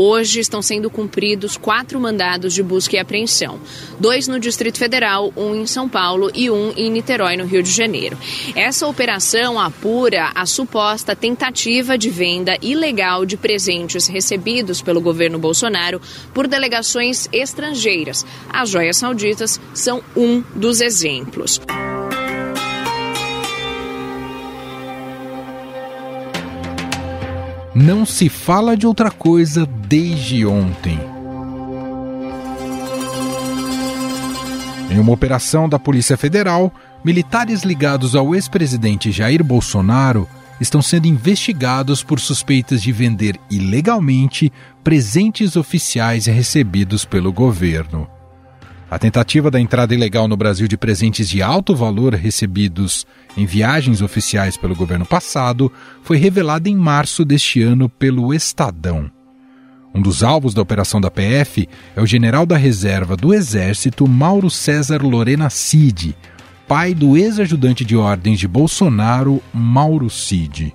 hoje estão sendo cumpridos quatro mandados de busca e apreensão: dois no Distrito Federal, um em São Paulo e um em Niterói, no Rio de Janeiro. Essa operação apura a suposta tentativa de venda ilegal de presentes recebidos pelo governo Bolsonaro por delegações estrangeiras. As joias sauditas são um dos exemplos. Não se fala de outra coisa desde ontem. Em uma operação da Polícia Federal, militares ligados ao ex-presidente Jair Bolsonaro estão sendo investigados por suspeitas de vender ilegalmente presentes oficiais recebidos pelo governo. A tentativa da entrada ilegal no Brasil de presentes de alto valor recebidos em viagens oficiais pelo governo passado foi revelada em março deste ano pelo Estadão. Um dos alvos da operação da PF é o general da reserva do Exército Mauro César Lorena Cid, pai do ex-ajudante de ordens de Bolsonaro, Mauro Cid.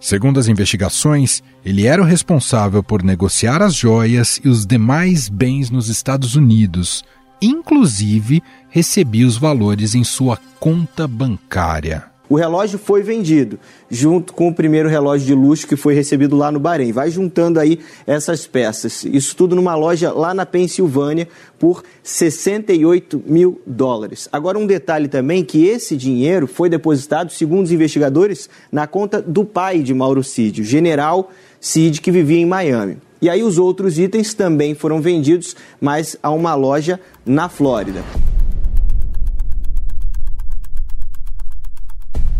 Segundo as investigações, ele era o responsável por negociar as joias e os demais bens nos Estados Unidos inclusive recebia os valores em sua conta bancária. O relógio foi vendido, junto com o primeiro relógio de luxo que foi recebido lá no Bahrein. Vai juntando aí essas peças. Isso tudo numa loja lá na Pensilvânia por 68 mil dólares. Agora, um detalhe também: que esse dinheiro foi depositado, segundo os investigadores, na conta do pai de Mauro Cid, o general Cid, que vivia em Miami. E aí os outros itens também foram vendidos, mas a uma loja na Flórida.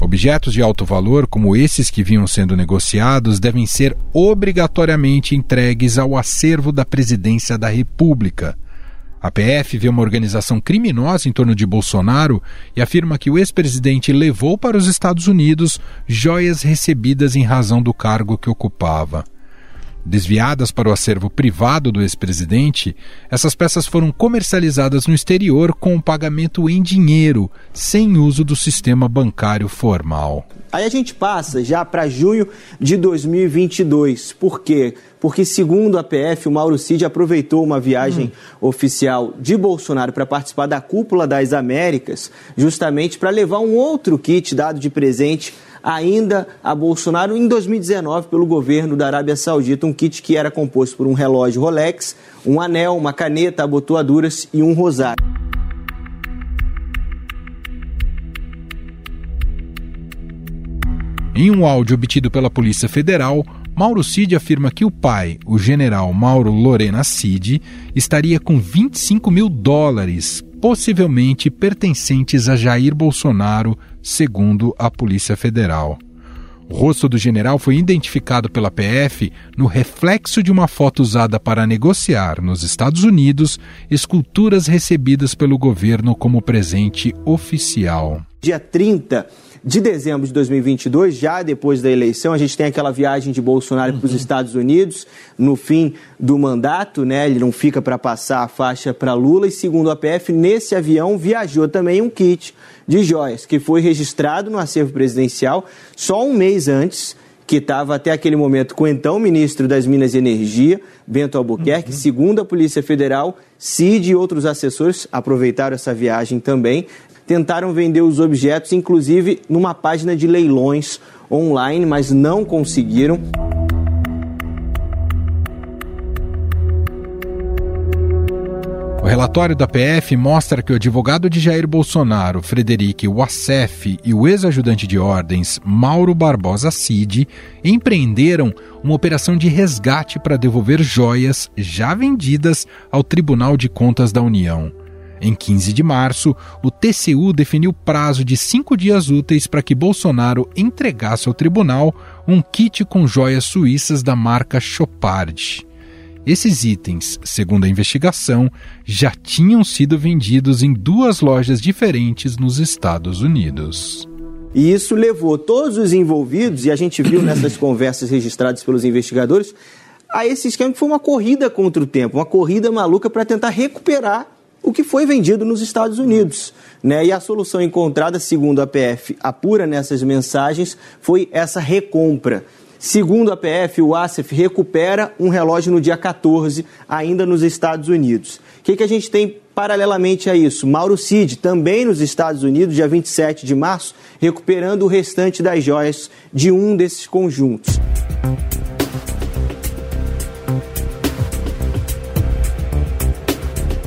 Objetos de alto valor, como esses que vinham sendo negociados, devem ser obrigatoriamente entregues ao acervo da Presidência da República. A PF vê uma organização criminosa em torno de Bolsonaro e afirma que o ex-presidente levou para os Estados Unidos joias recebidas em razão do cargo que ocupava. Desviadas para o acervo privado do ex-presidente, essas peças foram comercializadas no exterior com o pagamento em dinheiro, sem uso do sistema bancário formal. Aí a gente passa já para junho de 2022. Por quê? Porque, segundo a PF, o Mauro Cid aproveitou uma viagem hum. oficial de Bolsonaro para participar da Cúpula das Américas, justamente para levar um outro kit dado de presente ainda a Bolsonaro em 2019 pelo governo da Arábia Saudita, um kit que era composto por um relógio Rolex, um anel, uma caneta, abotoaduras e um rosário. Em um áudio obtido pela Polícia Federal, Mauro Cid afirma que o pai, o general Mauro Lorena Cid, estaria com 25 mil dólares, possivelmente pertencentes a Jair Bolsonaro, segundo a Polícia Federal. O rosto do general foi identificado pela PF no reflexo de uma foto usada para negociar, nos Estados Unidos, esculturas recebidas pelo governo como presente oficial. Dia 30 de dezembro de 2022, já depois da eleição, a gente tem aquela viagem de Bolsonaro uhum. para os Estados Unidos, no fim do mandato, né? Ele não fica para passar a faixa para Lula e segundo a PF, nesse avião viajou também um kit de joias que foi registrado no acervo presidencial só um mês antes que estava até aquele momento com o então ministro das Minas e Energia, Bento Albuquerque. Uhum. Segundo a Polícia Federal, Cid e outros assessores aproveitaram essa viagem também tentaram vender os objetos, inclusive numa página de leilões online, mas não conseguiram. O relatório da PF mostra que o advogado de Jair Bolsonaro, Frederic Wassef, e o ex-ajudante de ordens, Mauro Barbosa Cid, empreenderam uma operação de resgate para devolver joias já vendidas ao Tribunal de Contas da União. Em 15 de março, o TCU definiu prazo de cinco dias úteis para que Bolsonaro entregasse ao tribunal um kit com joias suíças da marca Chopard. Esses itens, segundo a investigação, já tinham sido vendidos em duas lojas diferentes nos Estados Unidos. E isso levou todos os envolvidos, e a gente viu nessas conversas registradas pelos investigadores, a esse esquema que foi uma corrida contra o tempo, uma corrida maluca para tentar recuperar o que foi vendido nos Estados Unidos. Né? E a solução encontrada, segundo a PF apura nessas mensagens, foi essa recompra. Segundo a PF, o ASEF recupera um relógio no dia 14, ainda nos Estados Unidos. O que, que a gente tem paralelamente a isso? Mauro Cid, também nos Estados Unidos, dia 27 de março, recuperando o restante das joias de um desses conjuntos.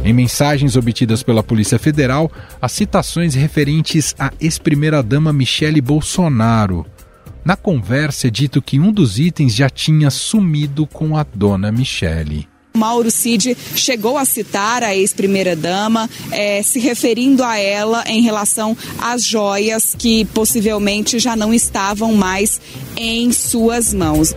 Em mensagens obtidas pela Polícia Federal, as citações referentes à ex-primeira-dama Michele Bolsonaro. Na conversa é dito que um dos itens já tinha sumido com a dona Michele. Mauro Cid chegou a citar a ex-primeira-dama, é, se referindo a ela em relação às joias que possivelmente já não estavam mais em suas mãos.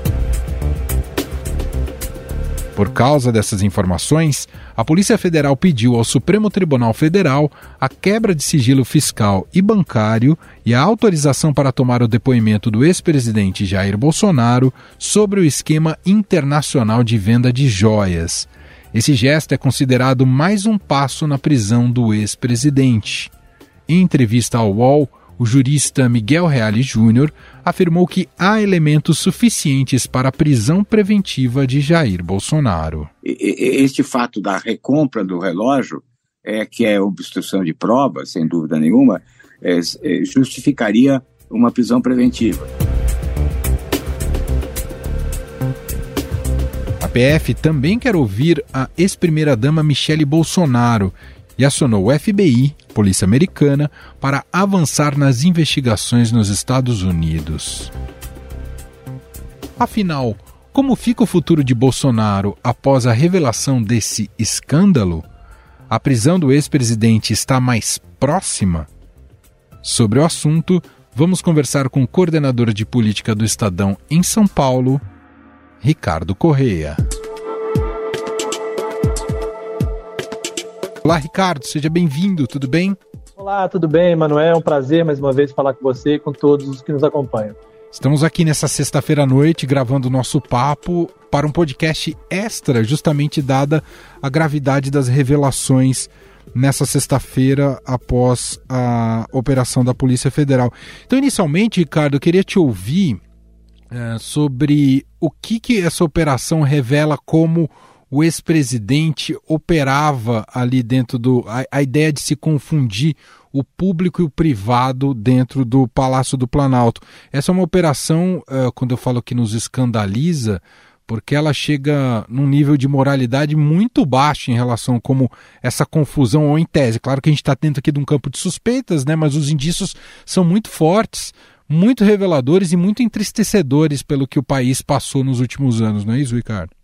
Por causa dessas informações, a Polícia Federal pediu ao Supremo Tribunal Federal a quebra de sigilo fiscal e bancário e a autorização para tomar o depoimento do ex-presidente Jair Bolsonaro sobre o esquema internacional de venda de joias. Esse gesto é considerado mais um passo na prisão do ex-presidente. Em entrevista ao UOL, o jurista Miguel Reale Júnior afirmou que há elementos suficientes para a prisão preventiva de Jair Bolsonaro. Este fato da recompra do relógio, é, que é obstrução de prova, sem dúvida nenhuma, é, é, justificaria uma prisão preventiva. A PF também quer ouvir a ex-primeira-dama Michele Bolsonaro e acionou o FBI, polícia americana, para avançar nas investigações nos Estados Unidos. Afinal, como fica o futuro de Bolsonaro após a revelação desse escândalo? A prisão do ex-presidente está mais próxima? Sobre o assunto, vamos conversar com o coordenador de política do Estadão em São Paulo, Ricardo Correia. Olá, Ricardo, seja bem-vindo, tudo bem? Olá, tudo bem, Manuel? É um prazer mais uma vez falar com você e com todos os que nos acompanham. Estamos aqui nessa sexta-feira à noite gravando o nosso papo para um podcast extra, justamente dada a gravidade das revelações nessa sexta-feira após a operação da Polícia Federal. Então, inicialmente, Ricardo, eu queria te ouvir é, sobre o que, que essa operação revela como o ex-presidente operava ali dentro do. A, a, ideia de se confundir o público e o privado dentro do Palácio do Planalto. Essa é uma operação, uh, quando eu falo que nos escandaliza, porque ela chega num nível de moralidade muito baixo em relação como essa confusão, ou em tese. Claro que a gente está dentro aqui de um campo de suspeitas, né? mas os indícios são muito fortes. Muito reveladores e muito entristecedores pelo que o país passou nos últimos anos, não é isso, Ricardo?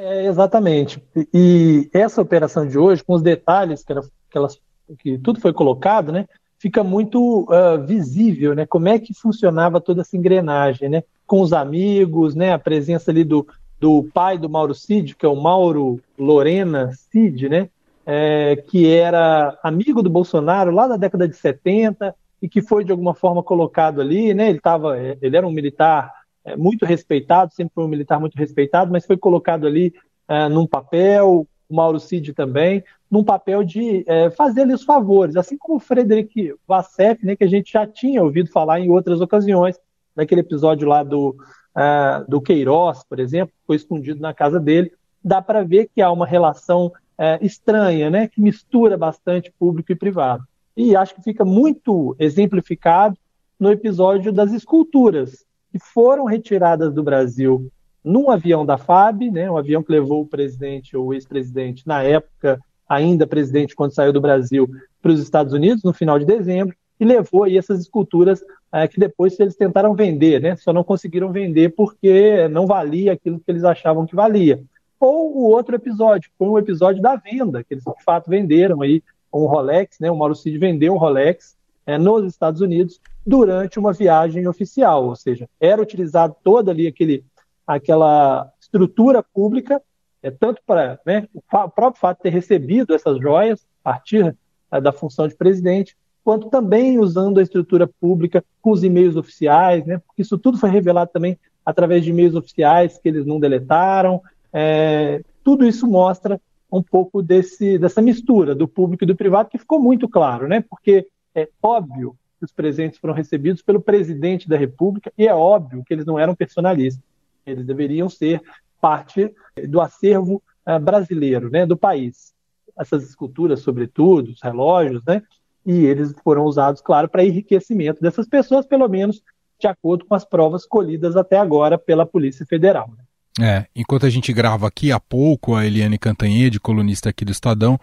É, exatamente. E essa operação de hoje, com os detalhes que, que, elas, que tudo foi colocado, né, fica muito uh, visível, né, como é que funcionava toda essa engrenagem, né, com os amigos, né, a presença ali do, do pai do Mauro Cid, que é o Mauro Lorena Cid, né, é, que era amigo do Bolsonaro lá da década de 70 e que foi de alguma forma colocado ali, né, ele tava, ele era um militar é, muito respeitado, sempre foi um militar muito respeitado, mas foi colocado ali é, num papel, o Mauro Cid também, num papel de é, fazer-lhe os favores, assim como o Frederic Vassef, né, que a gente já tinha ouvido falar em outras ocasiões, naquele episódio lá do, uh, do Queiroz, por exemplo, foi escondido na casa dele, dá para ver que há uma relação uh, estranha, né, que mistura bastante público e privado. E acho que fica muito exemplificado no episódio das esculturas, que foram retiradas do Brasil num avião da FAB, né, um avião que levou o presidente ou o ex-presidente, na época ainda presidente, quando saiu do Brasil, para os Estados Unidos, no final de dezembro, e levou aí essas esculturas é, que depois eles tentaram vender, né, só não conseguiram vender porque não valia aquilo que eles achavam que valia. Ou o outro episódio, foi um episódio da venda, que eles de fato venderam aí um Rolex, né, o Mauro Cid vendeu um Rolex é, nos Estados Unidos durante uma viagem oficial, ou seja, era utilizado toda ali aquele, aquela estrutura pública, é, tanto para né, o, o, próprio fato de ter recebido essas joias a partir é, da função de presidente, quanto também usando a estrutura pública com os e-mails oficiais, né, porque isso tudo foi revelado também através de e-mails oficiais que eles não deletaram. É, tudo isso mostra um pouco desse, dessa mistura do público e do privado que ficou muito claro, né? Porque é óbvio que os presentes foram recebidos pelo presidente da República, e é óbvio que eles não eram personalistas, eles deveriam ser parte do acervo uh, brasileiro, né, do país. Essas esculturas, sobretudo, os relógios, né, e eles foram usados, claro, para enriquecimento dessas pessoas, pelo menos de acordo com as provas colhidas até agora pela Polícia Federal. Né. É, enquanto a gente grava aqui há pouco, a Eliane Cantanhede, colunista aqui do Estadão,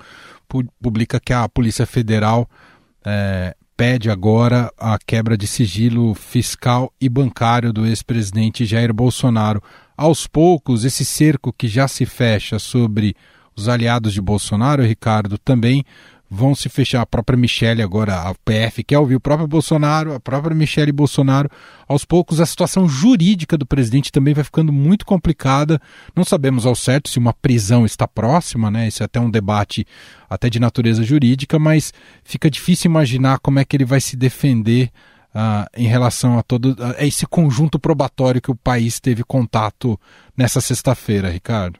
publica que a Polícia Federal é, pede agora a quebra de sigilo fiscal e bancário do ex-presidente Jair Bolsonaro. Aos poucos, esse cerco que já se fecha sobre os aliados de Bolsonaro, Ricardo, também vão se fechar. A própria Michelle agora, a PF quer ouvir o próprio Bolsonaro, a própria Michelle Bolsonaro. Aos poucos, a situação jurídica do presidente também vai ficando muito complicada. Não sabemos ao certo se uma prisão está próxima, né? Isso é até um debate até de natureza jurídica, mas fica difícil imaginar como é que ele vai se defender Uh, em relação a todo a esse conjunto probatório que o país teve contato nessa sexta-feira, Ricardo.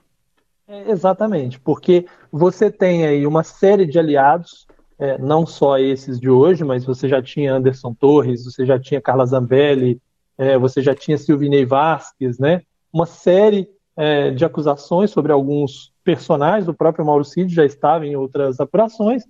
É, exatamente, porque você tem aí uma série de aliados, é, não só esses de hoje, mas você já tinha Anderson Torres, você já tinha Carla Zambelli, é, você já tinha Silvinei Vasquez, né? Uma série é, de acusações sobre alguns personagens, o próprio Mauro Cid já estava em outras apurações,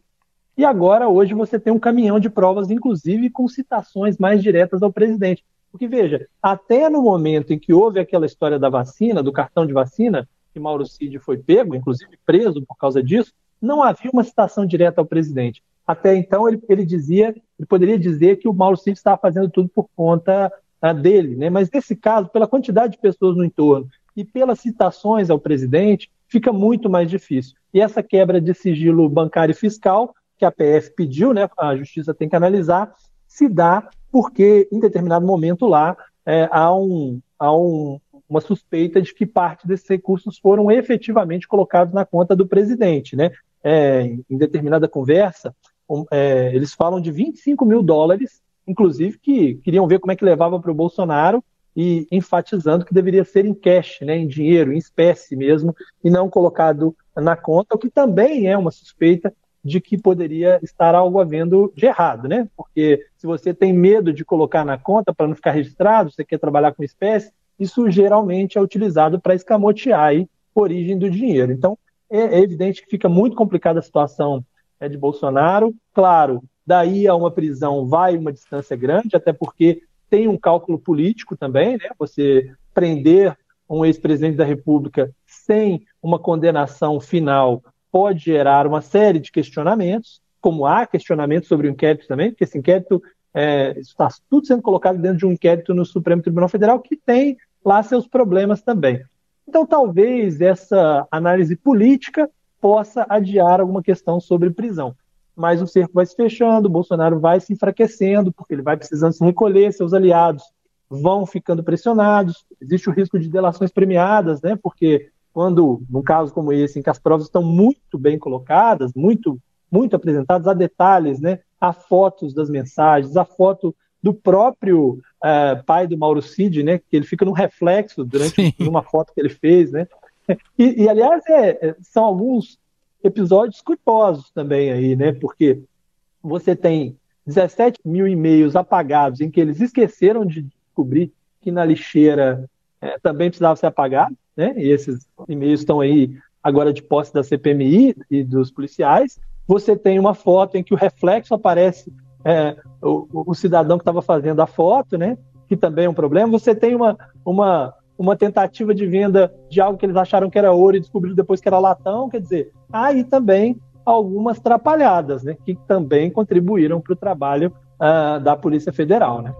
e agora, hoje, você tem um caminhão de provas, inclusive com citações mais diretas ao presidente. Porque, veja, até no momento em que houve aquela história da vacina, do cartão de vacina, que Mauro Cid foi pego, inclusive preso por causa disso, não havia uma citação direta ao presidente. Até então, ele, ele dizia, ele poderia dizer que o Mauro Cid estava fazendo tudo por conta uh, dele, né? mas nesse caso, pela quantidade de pessoas no entorno e pelas citações ao presidente, fica muito mais difícil. E essa quebra de sigilo bancário e fiscal, que a PF pediu, né, a justiça tem que analisar, se dá porque, em determinado momento lá, é, há, um, há um, uma suspeita de que parte desses recursos foram efetivamente colocados na conta do presidente. Né? É, em determinada conversa, um, é, eles falam de 25 mil dólares, inclusive que queriam ver como é que levava para o Bolsonaro e enfatizando que deveria ser em cash, né, em dinheiro, em espécie mesmo, e não colocado na conta, o que também é uma suspeita de que poderia estar algo havendo de errado, né? Porque se você tem medo de colocar na conta para não ficar registrado, você quer trabalhar com espécie, isso geralmente é utilizado para escamotear aí a origem do dinheiro. Então, é, é evidente que fica muito complicada a situação é, de Bolsonaro. Claro, daí a uma prisão vai uma distância grande, até porque tem um cálculo político também, né? Você prender um ex-presidente da República sem uma condenação final pode gerar uma série de questionamentos, como há questionamentos sobre o inquérito também, porque esse inquérito é, está tudo sendo colocado dentro de um inquérito no Supremo Tribunal Federal que tem lá seus problemas também. Então, talvez essa análise política possa adiar alguma questão sobre prisão. Mas o cerco vai se fechando, o Bolsonaro vai se enfraquecendo, porque ele vai precisando se recolher, seus aliados vão ficando pressionados, existe o risco de delações premiadas, né? Porque quando, num caso como esse, em que as provas estão muito bem colocadas, muito, muito apresentadas, há detalhes, né? Há fotos das mensagens, há foto do próprio uh, pai do Mauro Cid, né, que ele fica no reflexo durante Sim. uma foto que ele fez, né, e, e aliás é, é, são alguns episódios culposos também aí, né, porque você tem 17 mil e-mails apagados em que eles esqueceram de descobrir que na lixeira é, também precisava ser apagado, né, e esses e-mails estão aí agora de posse da CPMI e dos policiais, você tem uma foto em que o reflexo aparece é, o, o, cidadão que estava fazendo a foto, né? Que também é um problema. Você tem uma, uma, uma tentativa de venda de algo que eles acharam que era ouro e descobriram depois que era latão. Quer dizer, aí também algumas trapalhadas, né? Que também contribuíram para o trabalho uh, da Polícia Federal, né?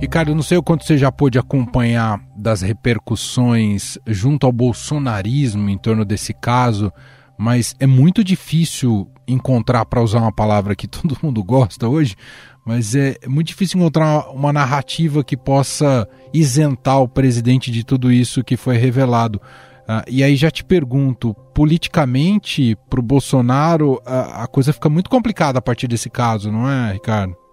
Ricardo, não sei o quanto você já pôde acompanhar das repercussões junto ao bolsonarismo em torno desse caso, mas é muito difícil encontrar, para usar uma palavra que todo mundo gosta hoje, mas é muito difícil encontrar uma narrativa que possa isentar o presidente de tudo isso que foi revelado. Uh, e aí já te pergunto, politicamente, para o Bolsonaro, a, a coisa fica muito complicada a partir desse caso, não é, Ricardo?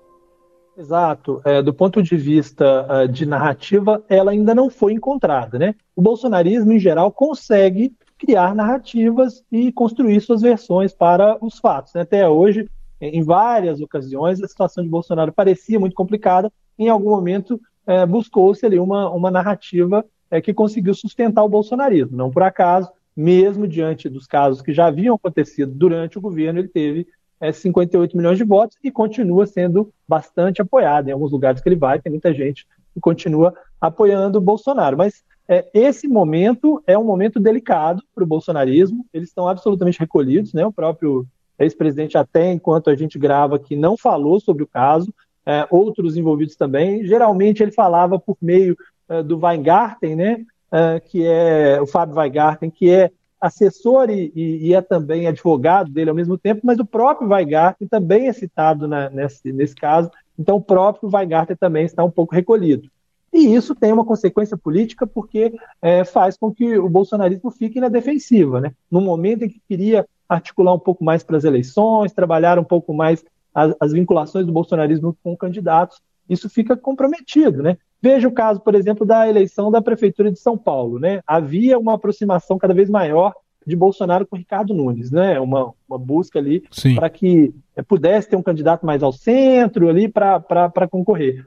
Exato. É, do ponto de vista uh, de narrativa, ela ainda não foi encontrada. Né? O bolsonarismo, em geral, consegue criar narrativas e construir suas versões para os fatos. Né? Até hoje, em várias ocasiões, a situação de Bolsonaro parecia muito complicada, em algum momento é, buscou-se ali uma, uma narrativa é, que conseguiu sustentar o bolsonarismo. Não por acaso, mesmo diante dos casos que já haviam acontecido durante o governo, ele teve é, 58 milhões de votos e continua sendo bastante apoiado. Em alguns lugares que ele vai, tem muita gente que continua apoiando o Bolsonaro. Mas é, esse momento é um momento delicado para o bolsonarismo. Eles estão absolutamente recolhidos, né? O próprio ex-presidente, até enquanto a gente grava aqui, não falou sobre o caso. É, outros envolvidos também. Geralmente ele falava por meio é, do Weingarten, né? É, que é o Fábio Weingarten, que é assessor e, e, é também advogado dele ao mesmo tempo, mas o próprio Weingarten também é citado na, nesse, nesse caso. Então o próprio Weingarten também está um pouco recolhido. E isso tem uma consequência política porque é, faz com que o bolsonarismo fique na defensiva. Né? No momento em que queria articular um pouco mais para as eleições, trabalhar um pouco mais as, as, vinculações do bolsonarismo com candidatos, isso fica comprometido. Né? Veja o caso, por exemplo, da eleição da Prefeitura de São Paulo. Né? Havia uma aproximação cada vez maior de Bolsonaro com Ricardo Nunes, né? Uma, uma busca ali para que é, pudesse ter um candidato mais ao centro ali para concorrer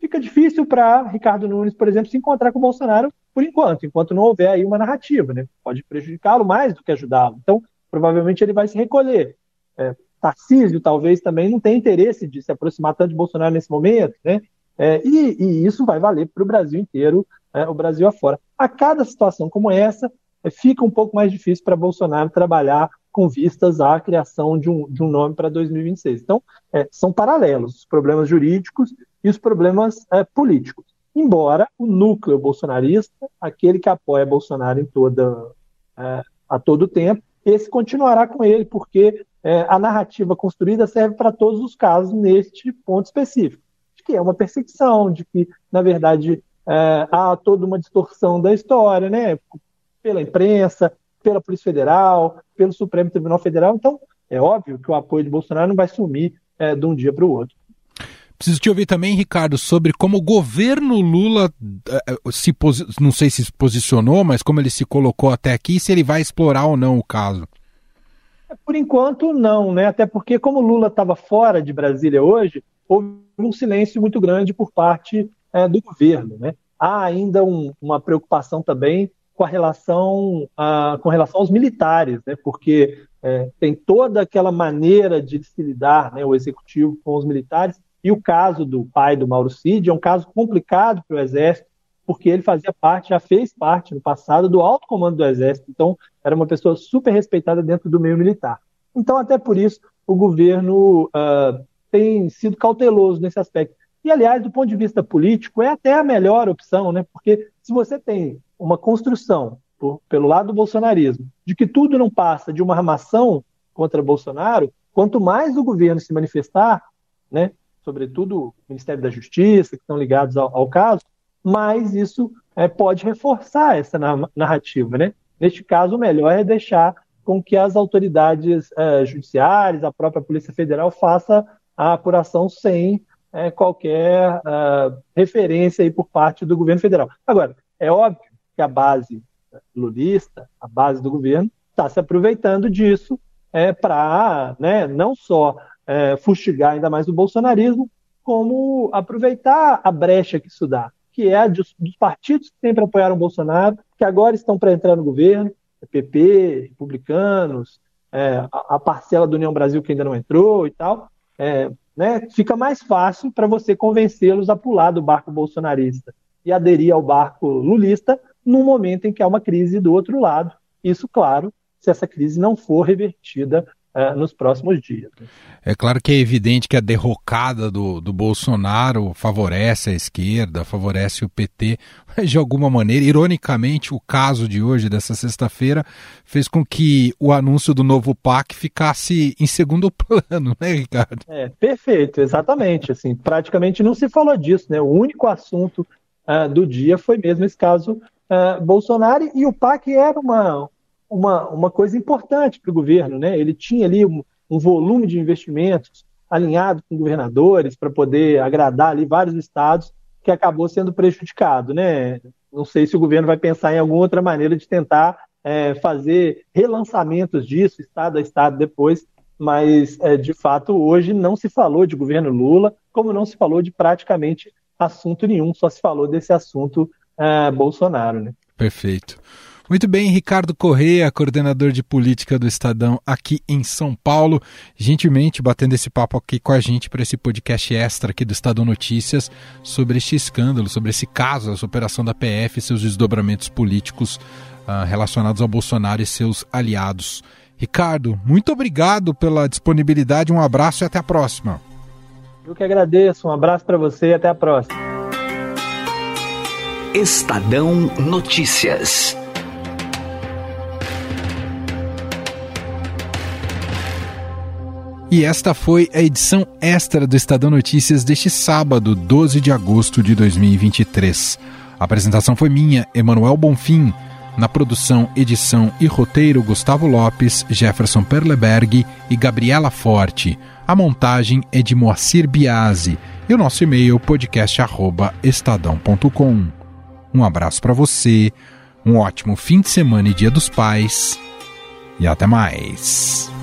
fica difícil para Ricardo Nunes, por exemplo, se encontrar com o Bolsonaro por enquanto, enquanto não houver aí uma narrativa, né? Pode prejudicá-lo mais do que ajudá-lo. Então, provavelmente ele vai se recolher. É, Tarcísio talvez também não tenha interesse de se aproximar tanto de Bolsonaro nesse momento, né? É, e, e, isso vai valer para o Brasil inteiro, é, o Brasil afora. A cada situação como essa, é, fica um pouco mais difícil para Bolsonaro trabalhar com vistas à criação de um, de um nome para 2026. Então, é, são paralelos os problemas jurídicos e os problemas é, políticos. Embora o núcleo bolsonarista, aquele que apoia Bolsonaro em toda, é, a todo tempo, esse continuará com ele, porque é, a narrativa construída serve para todos os casos neste ponto específico, que é uma perseguição, de que, na verdade, é, há toda uma distorção da história, né, pela imprensa, pela Polícia Federal, pelo Supremo Tribunal Federal. Então, é óbvio que o apoio de Bolsonaro não vai sumir é, de um dia para o outro. Preciso te ouvir também, Ricardo, sobre como o governo Lula eh, eh, se não sei se se posicionou, mas como ele se colocou até aqui, se ele vai explorar ou não o caso. É, por enquanto, não, né? Até porque, como Lula estava fora de Brasília hoje, houve um silêncio muito grande por parte é, do governo, né? Há ainda um, uma preocupação também com a relação, a, com relação aos militares, né? Porque é, tem toda aquela maneira de se lidar, né, o executivo com os militares, e o caso do pai do Mauro Cid é um caso complicado para o Exército, porque ele fazia parte, já fez parte no passado do alto comando do Exército, então era uma pessoa super respeitada dentro do meio militar. Então, até por isso, o governo uh, tem sido cauteloso nesse aspecto. E, aliás, do ponto de vista político, é até a melhor opção, né? porque se você tem uma construção, por, pelo lado do bolsonarismo, de que tudo não passa de uma armação contra Bolsonaro, quanto mais o governo se manifestar, né, sobretudo o Ministério da Justiça, que estão ligados ao, ao caso, mas isso é, pode reforçar essa narrativa. Né? Neste caso, o melhor é deixar com que as autoridades é, judiciárias, a própria Polícia Federal, faça a apuração sem é, qualquer é, referência aí por parte do governo federal. Agora, é óbvio que a base lulista, a base do governo, está se aproveitando disso é, para né, não só é, fustigar ainda mais o bolsonarismo, como aproveitar a brecha que isso dá, que é a dos, dos partidos que sempre apoiaram o Bolsonaro, que agora estão para entrar no governo, PP, republicanos, é, a, a, parcela do União Brasil que ainda não entrou e tal, é, né, fica mais fácil para você convencê-los a pular do barco bolsonarista e aderir ao barco lulista no momento em que há uma crise do outro lado. Isso, claro, se essa crise não for revertida uh, nos próximos dias. Né? É claro que é evidente que a derrocada do, do Bolsonaro favorece a esquerda, favorece o PT, mas de alguma maneira, ironicamente, o caso de hoje, dessa sexta-feira, fez com que o anúncio do novo PAC ficasse em segundo plano, né, Ricardo? É, perfeito, exatamente. Assim, praticamente não se falou disso, né? O único assunto uh, do dia foi mesmo esse caso uh, Bolsonaro e o PAC era uma, uma, uma coisa importante para o governo. Né? Ele tinha ali um, um, volume de investimentos alinhado com governadores para poder agradar ali vários estados que acabou sendo prejudicado. Né? Não sei se o governo vai pensar em alguma outra maneira de tentar é, fazer relançamentos disso, estado a estado depois, mas é, de fato hoje não se falou de governo Lula, como não se falou de praticamente assunto nenhum, só se falou desse assunto é, Bolsonaro. Né? Perfeito. Muito bem, Ricardo Correia, coordenador de política do Estadão aqui em São Paulo, gentilmente batendo esse papo aqui com a gente para esse podcast extra aqui do Estadão Notícias sobre este escândalo, sobre esse caso, essa operação da PF e seus desdobramentos políticos uh, relacionados ao Bolsonaro e seus aliados. Ricardo, muito obrigado pela disponibilidade, um abraço e até a próxima. Eu que agradeço, um abraço para você e até a próxima. Estadão Notícias. E esta foi a edição extra do Estadão Notícias deste sábado, 12 de agosto de 2023. A apresentação foi minha, Emanuel Bonfim. Na produção, edição e roteiro, Gustavo Lopes, Jefferson Perleberg e Gabriela Forte. A montagem é de Moacir Biasi. E o nosso e-mail, podcast.estadão.com. Um abraço para você, um ótimo fim de semana e Dia dos Pais. E até mais.